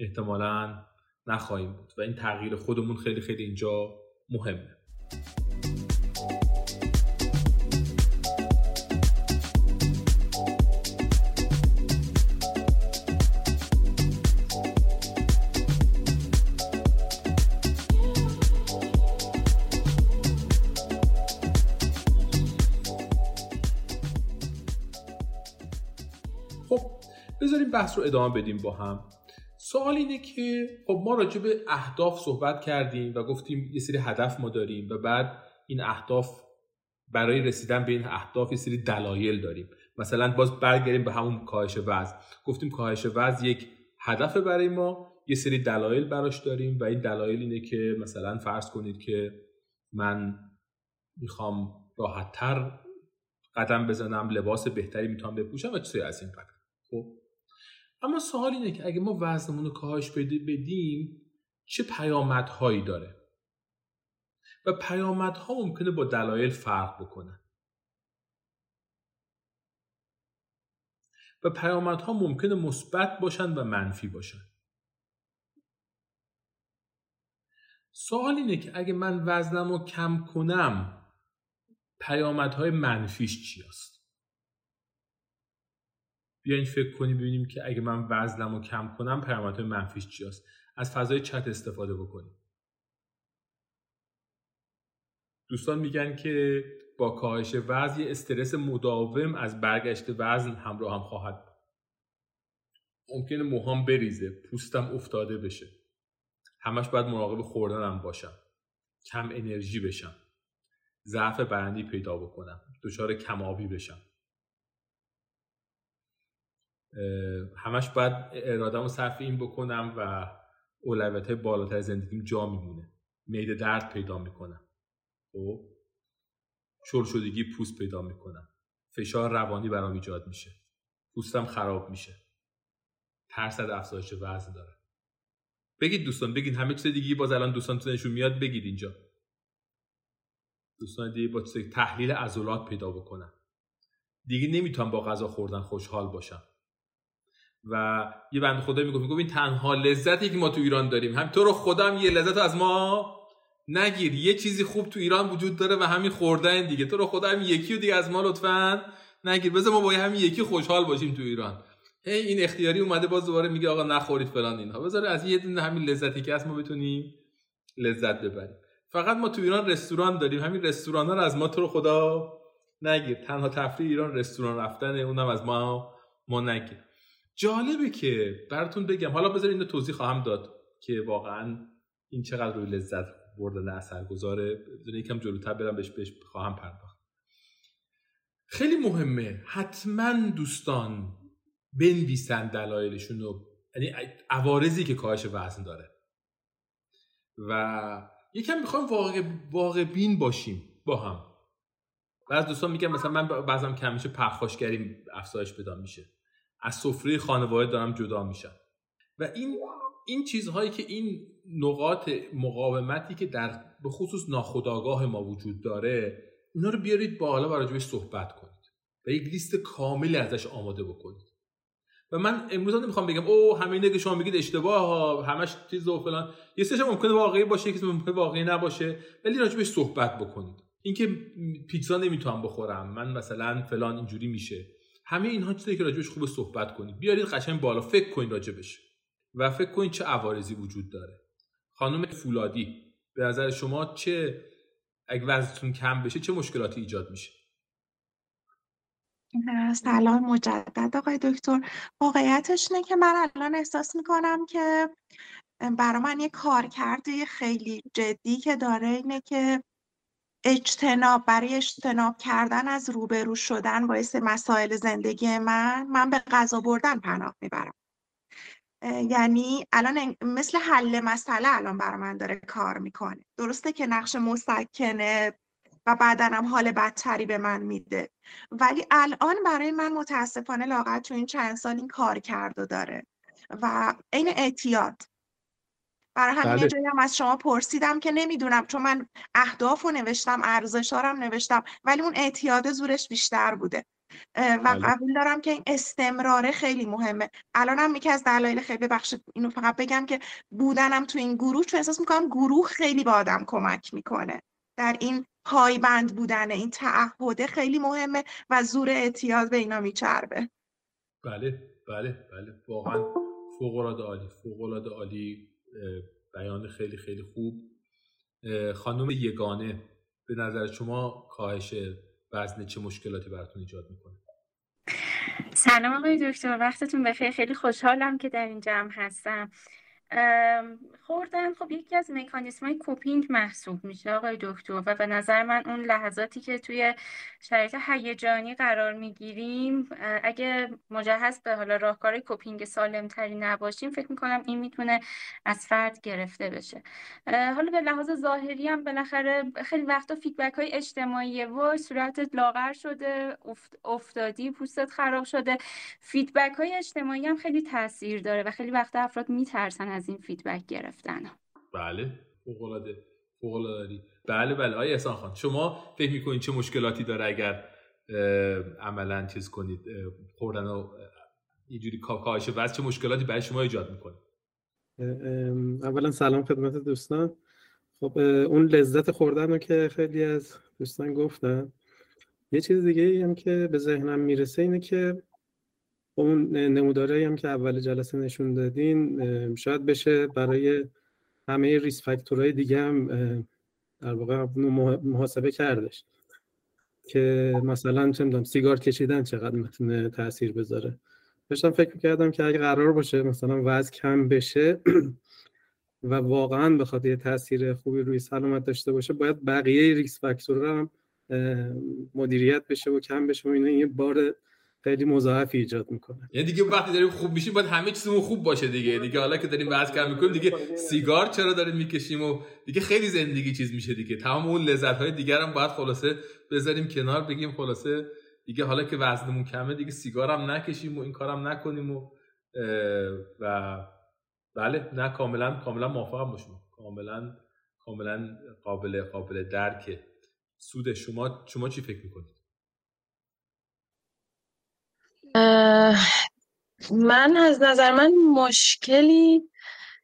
احتمالا نخواهیم بود. و این تغییر خودمون خیلی خیلی اینجا مهمه. خب، بذاریم بحث رو ادامه بدیم با هم. سوال اینه که خب ما راجع به اهداف صحبت کردیم و گفتیم یه سری هدف ما داریم و بعد این اهداف برای رسیدن به این اهداف یه سری دلایل داریم. مثلا باز برگردیم به همون کاهش وزن. گفتیم کاهش وزن یک هدف برای ما یه سری دلایل براش داریم و این دلایل اینه که مثلا فرض کنید که من می‌خوام راحتتر قدم بزنم لباس بهتری می‌تونم بپوشم و چیزی از این قدر. خب؟ اما سوال اینه که اگه ما وزنمون رو کاهش بدیم چه پیامدهایی داره؟ و پیامدها ممکنه با دلایل فرق بکنن. و پیامدها ممکنه مثبت باشن و منفی باشن. سوال اینه که اگه من وزنم رو کم کنم پیامدهای منفیش چی است؟ بیاین فکر کنیم ببینیم که اگه من وزنم رو کم کنم پیامدهای منفیش چی است از فضای چت استفاده بکنیم. دوستان میگن که با کاهش وزن یه استرس مداوم از برگشت وزن همراه هم خواهد ممکنه موهام بریزه پوستم افتاده بشه. همش باید مراقب خوردنم باشم. کم انرژی بشم. ضعف برندی پیدا بکنم. دچار کمابی بشم. همش باید ارادم و صرف این بکنم و اولویت بالاتر زندگیم جا میمونه. میده درد پیدا می‌کنم. خب؟ شل شدگی پوست پیدا می‌کنم. فشار روانی برام ایجاد میشه. پوستم خراب میشه. ترس از افزایش وزن داره بگید دوستان بگید همه چیز دیگه باز الان دوستان نشون میاد بگید اینجا. دوستان دیگه با تحلیل عضلات پیدا بکنم دیگه نمی‌تونم با غذا خوردن خوشحال باشم. و یه بند خدا می‌گفت می‌گفت این تنها لذتی که ما تو ایران داریم. هم تو رو خودم یه لذت از ما نگیر. یه چیزی خوب تو ایران وجود داره و همین خوردن دیگه. تو رو خودم یکی و دیگه از ما لطفا نگیر. بذار ما با همین یکی خوشحال باشیم تو ایران. هی این اختیاری اومده باز دوباره میگه آقا نخورید فلان اینها. بذار از یه دونه همین لذتی که از ما بتونیم لذت ببریم. فقط ما تو ایران رستوران داریم. همین رستوران ها رو از ما تو رو خدا نگیر. تنها تفریح ایران رستوران رفتن اونم از ما ما نگیر. جالبه که براتون بگم. حالا بذار اینو توضیح خواهم داد که واقعا این چقدر روی لذت بردن اثر گذاره بذار یکم جلوتر برم بهش بهش خواهم پرداخت. خیلی مهمه حتما دوستان بنویسن دلایلشون رو یعنی عوارضی که کاهش وزن داره. و یکم می‌خوایم واقع, واقع بین باشیم با هم. بعض دوستان میگن مثلا من بعضم کم میشه پرخاشگری افزایش پیدا میشه. از سفره خانواده دارم جدا میشم. و این این چیزهایی که این نقاط مقاومتی که در به خصوص ناخودآگاه ما وجود داره اینا رو بیارید بالا و راجبش صحبت کنید و یک لیست کاملی ازش آماده بکنید. و من امروز نمی‌خوام بگم او همینه که شما میگید اشتباه ها همش چیز و فلان. یه سرش ممکنه واقعی باشه یکی ممکنه واقعی نباشه ولی راجبش صحبت بکنید. اینکه پیتزا نمی‌تونم بخورم من مثلا فلان اینجوری میشه. همه اینها چیزی که راجبش خوب صحبت کنید بیارید قشنگ بالا فکر کنید راجبش. و فکر کنید چه عوارضی وجود داره. خانم فولادی به نظر شما چه اگه وزنتون کم بشه چه مشکلاتی ایجاد میشه؟ سلام مجدد آقای دکتر. واقعیتش اینه که من الان احساس می‌کنم که برای من یه کار کرده خیلی جدی که داره اینه که اجتناب برای اجتناب کردن از روبرو شدن باعث مسائل زندگی من من به غذا بردن پناه می‌برم. یعنی الان مثل حل مسئله الان برای من داره کار می‌کنه. درسته که نقش مسکنه و بدنم حال بدتری به من میده. ولی الان برای من متاسفانه لاغت تو این چند سال این کار کرد و داره. و این اعتیاد. برای همین بله. جایی هم از شما پرسیدم که نمی‌دونم چون من اهداف رو نوشتم ارزشارم نوشتم ولی اون اعتیاد زورش بیشتر بوده. و بله. قبول دارم که این استمراره خیلی مهمه. الان هم یکی از دلایل خیلی ببخشید اینو فقط بگم که بودنم تو این گروه چون احساس می‌کنم گروه خیلی به آدم کمک می‌کنه. در این پایبند بودن این تعهده خیلی مهمه و زور اعتیاد به اینا میچربه. بله بله بله. واقعا فوق العاده عالی فوق العاده عالی. بیان خیلی خیلی خوب. خانم یگانه به نظر شما کاهش وزن چه مشکلاتی براتون ایجاد می‌کنه؟ سلام آقای دکتر وقتتون بخیر. خیلی خوشحالم که در این جمع هستم. خوردن خب یکی از مکانیسم های کوپینگ محسوب میشه آقای دکتر. و به نظر من اون لحظاتی که توی شرایط هیجانی قرار می‌گیریم اگه مجهز به حالا راهکار کوپینگ سالم تری نباشیم فکر می‌کنم این می‌تونه از فرد گرفته بشه. حالا به لحاظ ظاهری هم بالاخره خیلی وقتا feedback های اجتماعی و صورتت لاغر شده افتادی پوستت خراب شده. feedback های اجتماعی هم خیلی تاثیر داره و خیلی وقتا افراد میترسن از این feedback گرفتن. بله. فوق العاده فوق بله بله. آقای احسان خان شما فکر می‌کنید چه مشکلاتی داره اگر عملا چیز کنید خوردن و یه جوری کاهش وزن چه مشکلاتی برای شما ایجاد می‌کنه؟ اولا سلام خدمت دوستان. خب اون لذت خوردن رو که خیلی از دوستان گفتن یه چیز دیگه هم که به ذهنم می‌رسه اینه که اون نموداره هم که اول جلسه نشون دادین شاید بشه برای همه ریس فاکتورهای دیگه هم در واقع محاسبه کردش که مثلا چه می‌دونم سیگار کشیدن چقدر می‌تونه تاثیر بذاره. داشتم فکر می‌کردم که اگه قرار باشه مثلا وزن کم بشه و واقعا بخواد یه تاثیر خوبی روی سلامت داشته باشه باید بقیه ریس فاکتور هم مدیریت بشه و کم بشه و اینا. یه بار خیلی مضاعفی ایجاد می‌کنه. یعنی دیگه وقتی داریم خوب میشیم باید همه چیزمون خوب باشه دیگه. دیگه حالا که داریم بحث کم می‌کنیم دیگه سیگار چرا داریم می‌کشیم و دیگه خیلی زندگی چیز میشه دیگه. تمام اون لذت های دیگر هم باید خلاصه بذاریم کنار بگیم خلاصه دیگه حالا که وزنمون کمه دیگه سیگار هم نکشیم و این کارم نکنیم و و بله نه کاملا کاملا موافقم با شما. کاملا کاملا قابل قابل درکه سود شما. شما چی فکر می‌کنید؟ من از نظر من مشکلی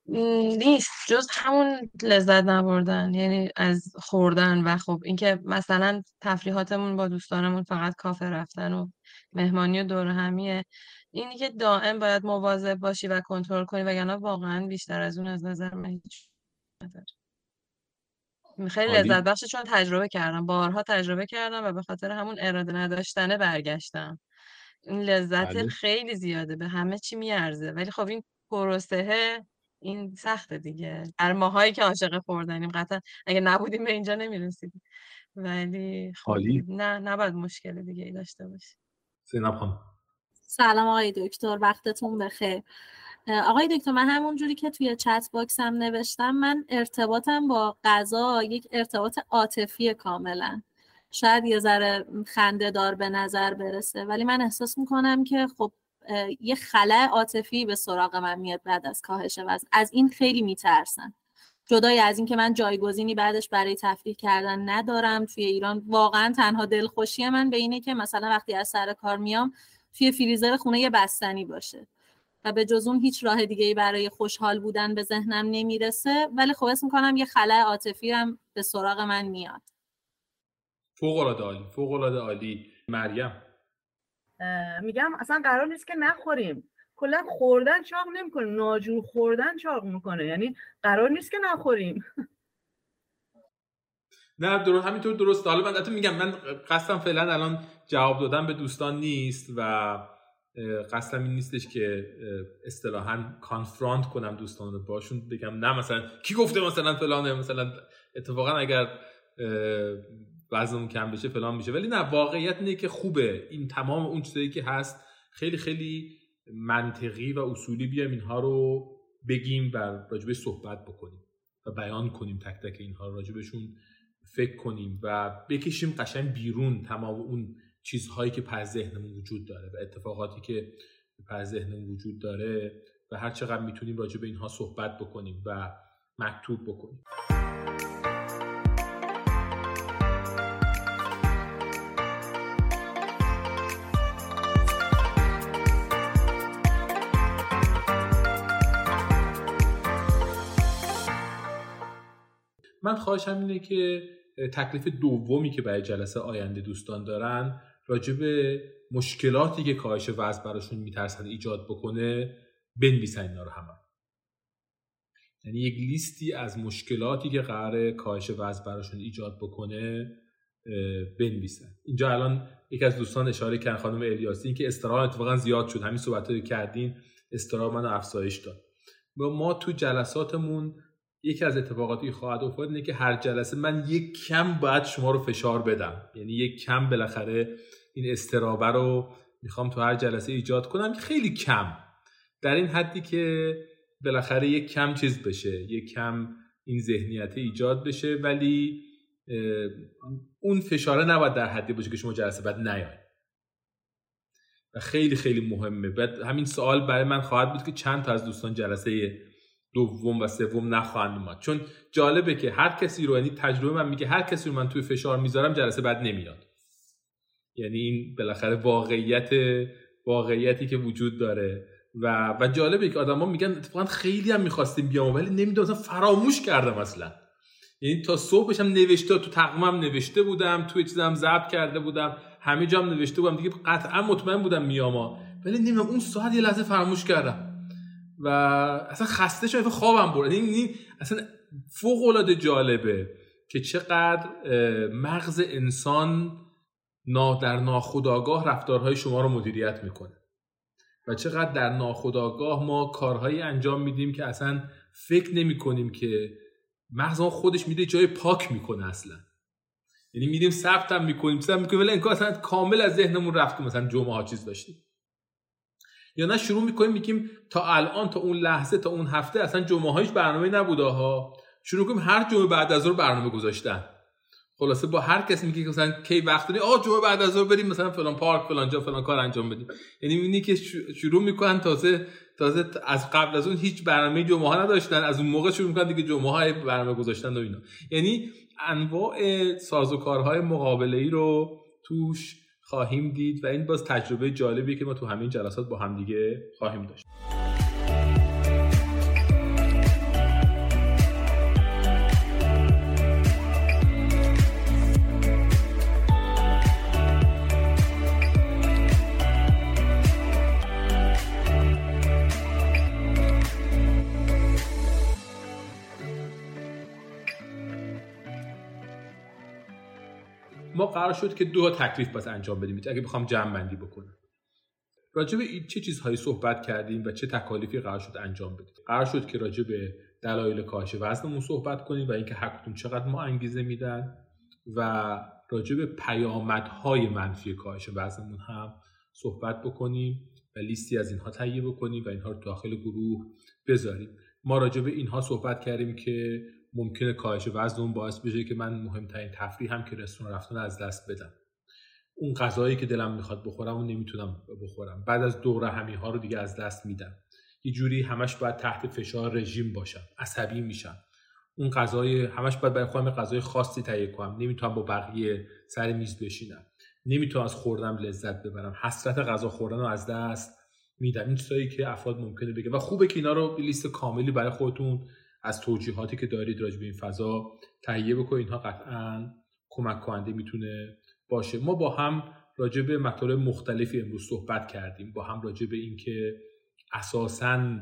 نیست جز همون لذت نبردن یعنی از خوردن و خب اینکه مثلا تفریحاتمون با دوستانمون فقط کافه رفتن و مهمانی و دور همیه. اینی که دائم باید مواظب باشی و کنترل کنی وگرنه واقعا بیشتر از اون از نظر من هیچ خیلی لذت بخشه چون تجربه کردم بارها تجربه کردم و به خاطر همون اراده نداشتنه برگشتم. این لذت بله. خیلی زیاده به همه چی میارزه. ولی خب این پروسه این سخته دیگه. هر ماهایی که عاشق خوردنیم قطعا اگه نبودیم به اینجا نمی‌رسیدیم. ولی خب نه نباید مشکل دیگه ای داشته باشی زینب سلام آقای دکتر وقتتون بخیر. آقای دکتر من همون جوری که توی چت باکس هم نوشتم من ارتباطم با غذا یک ارتباط عاطفی کاملا. شاید یه ذره خنده دار به نظر برسه. ولی من احساس می‌کنم که خب یه خلع عاطفی به سراغ من میاد بعد از کاهش وزن. از این خیلی میترسن. جدای از اینکه من جایگزینی بعدش برای تفریح کردن ندارم توی ایران. واقعا تنها دلخوشی من به اینه که مثلا وقتی از سر کار میام توی فریزر خونه یه بستنی باشه. و به جز اون هیچ راه دیگه برای خوشحال بودن به ذهنم نمی‌رسه. ولی خب اسم می‌کنم یه خلع عاطفی هم به سراغ من میاد. فوق العاده عالی فوق العاده عالی. مریم. میگم اصلا قرار نیست که نخوریم. کلا خوردن چاق نمی‌کنه ناجور خوردن چاق می‌کنه. یعنی قرار نیست که نخوریم. نه درست همینطور درست. حالا من میگم من قصدم فعلا الان جواب دادن به دوستان نیست و قصدم این نیستش که اصطلاحا کانفرانت کنم دوستان رو باشون. بگم نه مثلا کی گفته مثلا فلانه؟ مثلا اتفاقا اگر وزن کم بشه فلان میشه. ولی نه واقعیت اینه که خوبه. این تمام اون چیزایی که هست خیلی خیلی منطقی و اصولی بیایم اینها رو بگیم و راجبه صحبت بکنیم و بیان کنیم تک تک اینها رو راجبشون فکر کنیم و بکشیم قشنگ بیرون تمام اون چیزهایی که پر ذهنمون وجود داره و اتفاقاتی که پر ذهنمون وجود داره و هر چقدر می‌تونیم راجع به اینها صحبت بکنیم و مکتوب بکنیم. من خواهشم اینه که تکلیف دومی که برای جلسه آینده دوستان دارن راجع به مشکلاتی که کاهش وزن براشون میترسن ایجاد بکنه بنویسن اینا رو همه. یعنی یک لیستی از مشکلاتی که قرار کاهش وزن براشون ایجاد بکنه بنویسن. اینجا الان یکی از دوستان اشاره کردن خانم الیاسی که استرام اتفاقا زیاد شد. همین صحبت رو کردین استرام من افزایش داد. ما تو جلساتمون یکی از اتفاقاتی خواهد افتاد اینه که هر جلسه من یک کم باید شما رو فشار بدم. یعنی یک کم بالاخره این استرابه رو می‌خوام تو هر جلسه ایجاد کنم که خیلی کم. در این حدی که بالاخره یک کم چیز بشه یک کم این ذهنیت ایجاد بشه ولی اون فشاره نباید در حدی باشه که شما جلسه بعد نیاید. و خیلی خیلی مهمه. بعد همین سوال برای من خواهد بود که چند تا از دوستان جلسه دوم و سوم نخواهند اومد. چون جالبه که هر کسی رو یعنی تجربه من میگه هر کسی رو من توی فشار می‌ذارم جلسه بعد نمیاد. یعنی این بالاخره واقعیت واقعیتی که وجود داره. و و جالبه که آدما میگن اتفاقا خیلی هم می‌خواستیم بیام ولی نمی‌دونم فراموش کردم اصلا. یعنی تا صبحش هم نوشته تو تقویمم نوشته بودم توی چیزم ضبط کرده بودم همه جام نوشته بودم. دیگه قطعا مطمئن بودم میاما ولی نمی‌دونم اون ساعت یه لحظه فراموش کردم. و اصلا خسته شدم خوابم برد. این اصلا فوق العاده جالبه که چقدر مغز انسان در ناخودآگاه رفتارهای شما رو مدیریت می‌کنه. و چقدر در ناخودآگاه ما کارهایی انجام میدیم که اصلا فکر نمی کنیم که مغز خودش میده جای پاک می‌کنه اصلا. یعنی میریم ثبت هم می‌کنیم ثبت می‌کنیم ولی انگار اصلا کامل از ذهنمون رفت مثلا جمعه ها چیز داشتیم. یا نه شروع می‌کنیم میگیم تا الان تا اون لحظه تا اون هفته اصلا جمعه هایش برنامه نبوده ها شروع کنیم هر جمعه بعد از ظهر برنامه گذاشتن. خلاصه با هر کسی میگه مثلا کی وقت داری آ جمعه بعد از ظهر بریم مثلا فلان پارک فلان جا فلان کار انجام بدیم. یعنی می‌بینی که شروع می‌کنن تازه تازه از قبل از اون هیچ برنامه جمعه ها نداشتن. از اون موقع شروع می‌کنن دیگه جمعه های برنامه گذاشتن و اینا. یعنی انواع سازوکارهای مقابله ای رو توش خواهیم دید و این باز تجربه جالبیه که ما تو همین جلسات با همدیگه خواهیم داشت. ما قرار شد که دو تکلیف بس انجام بدیم. اگه بخوام جمع بندی بکنم. راجع به چه چیزهایی صحبت کردیم و چه تکالیفی قرار شد انجام بدیم؟ قرار شد که راجع به دلایل کاهش وزنمون صحبت کنیم و اینکه هر چقدر ما انگیزه میدن و راجع به پیامدهای منفی کاهش وزنمون هم صحبت بکنیم و لیستی از اینها تهیه بکنیم و اینها رو داخل گروه بذاریم. ما راجع به اینها صحبت کردیم که ممکنه کاهش وزن اون باعث بشه که من مهمترین تفریح هم که رستوران رفتن از دست بدم. اون غذایی که دلم می‌خواد بخورم و نمی‌تونم بخورم. بعد از دور همی ها رو دیگه از دست میدم. یه جوری همش باید تحت فشار رژیم باشم. عصبی میشم. اون غذای همش باید برای خودم غذای خاصی تهیه کنم. نمی‌تونم با بقیه سر میز بشینم. نمی‌تونم از خوردن لذت ببرم. حسرت غذا خوردن رو از دست میدم. این چیزایی که افراد ممکنه بگه و خوبه که اینا رو لیست کاملی برای خودتون از توجیهاتی که دارید راجع به این فضا تهیه بکنید. اینها قطعا کمک کننده می‌تونه باشه. ما با هم راجع به مطالب مختلفی امروز صحبت کردیم. با هم راجع به اینکه اساسا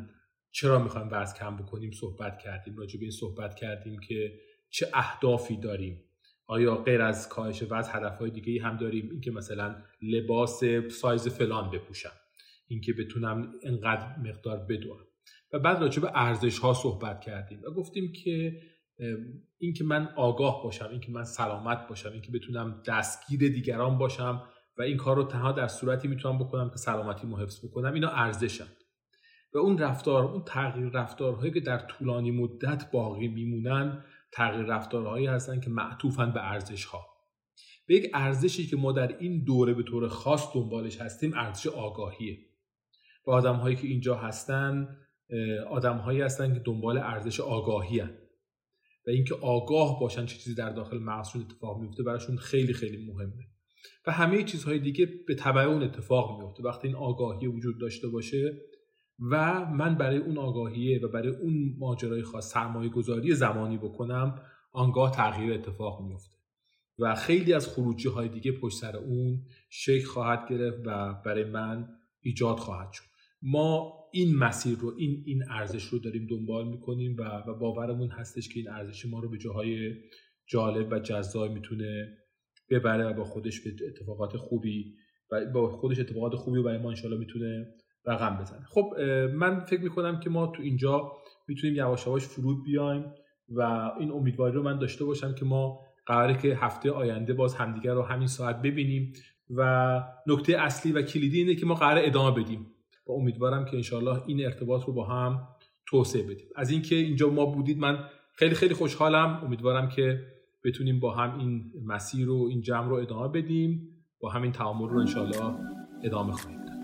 چرا می‌خوایم وزن کم بکنیم صحبت کردیم. راجع به این صحبت کردیم که چه اهدافی داریم. آیا غیر از کاهش وزن هدفهای دیگه ای هم داریم؟ اینکه مثلا لباس سایز فلان بپوشم. اینکه بتونم انقدر مقدار بدوم. و بعد راجع به ارزش ها صحبت کردیم و گفتیم که اینکه من آگاه باشم اینکه من سلامت باشم اینکه بتونم دستگیر دیگران باشم و این کار رو تنها در صورتی می‌تونم بکنم که سلامتی مو حفظ بکنم اینا ارزشن. و اون رفتار اون تغییر رفتارهایی که در طولانی مدت باقی میمونن تغییر رفتارهایی هستن که معطوفن به ارزش ها به یک ارزشی که ما در این دوره به طور خاص دنبالش هستیم ارزش آگاهیه. و آدم هایی که اینجا هستن آدم هایی هستن که دنبال ارزش آگاهی هن. و اینکه آگاه باشن چه چیزی در داخل مغزشون اتفاق میفته براشون خیلی خیلی مهمه. و همه چیزهای دیگه به تبع اون اتفاق میفته وقتی این آگاهی وجود داشته باشه و من برای اون آگاهیه و برای اون ماجرای خاص سرمایه گذاری زمانی بکنم آنگاه تغییر اتفاق میفته و خیلی از خروجی های دیگه پشت سر اون شکل خواهد گرفت و برای من ایجاد خواهد شد. ما این مسیر رو این این ارزش رو داریم دنبال می‌کنیم و, و باورمون هستش که این ارزش ما رو به جاهای جالب و جذاب می‌تونه ببره و با خودش به اتفاقات خوبی و با خودش اتفاقات خوبی برای ما انشالله می‌تونه رقم بزنه. خب من فکر می‌کنم که ما تو اینجا می‌تونیم یواش یواش فرود بیایم و این امیدواری رو من داشته باشم که ما قراره که هفته آینده باز همدیگر رو همین ساعت ببینیم و نکته اصلی و کلیدی اینه که ما قرار ادامه بدیم. و امیدوارم که انشالله این ارتباط رو با هم توسعه بدیم. از اینکه اینجا ما بودید من خیلی خیلی خوشحالم. امیدوارم که بتونیم با هم این مسیر رو این جمع رو ادامه بدیم. با همین تعامل رو انشالله ادامه خواهیم داد.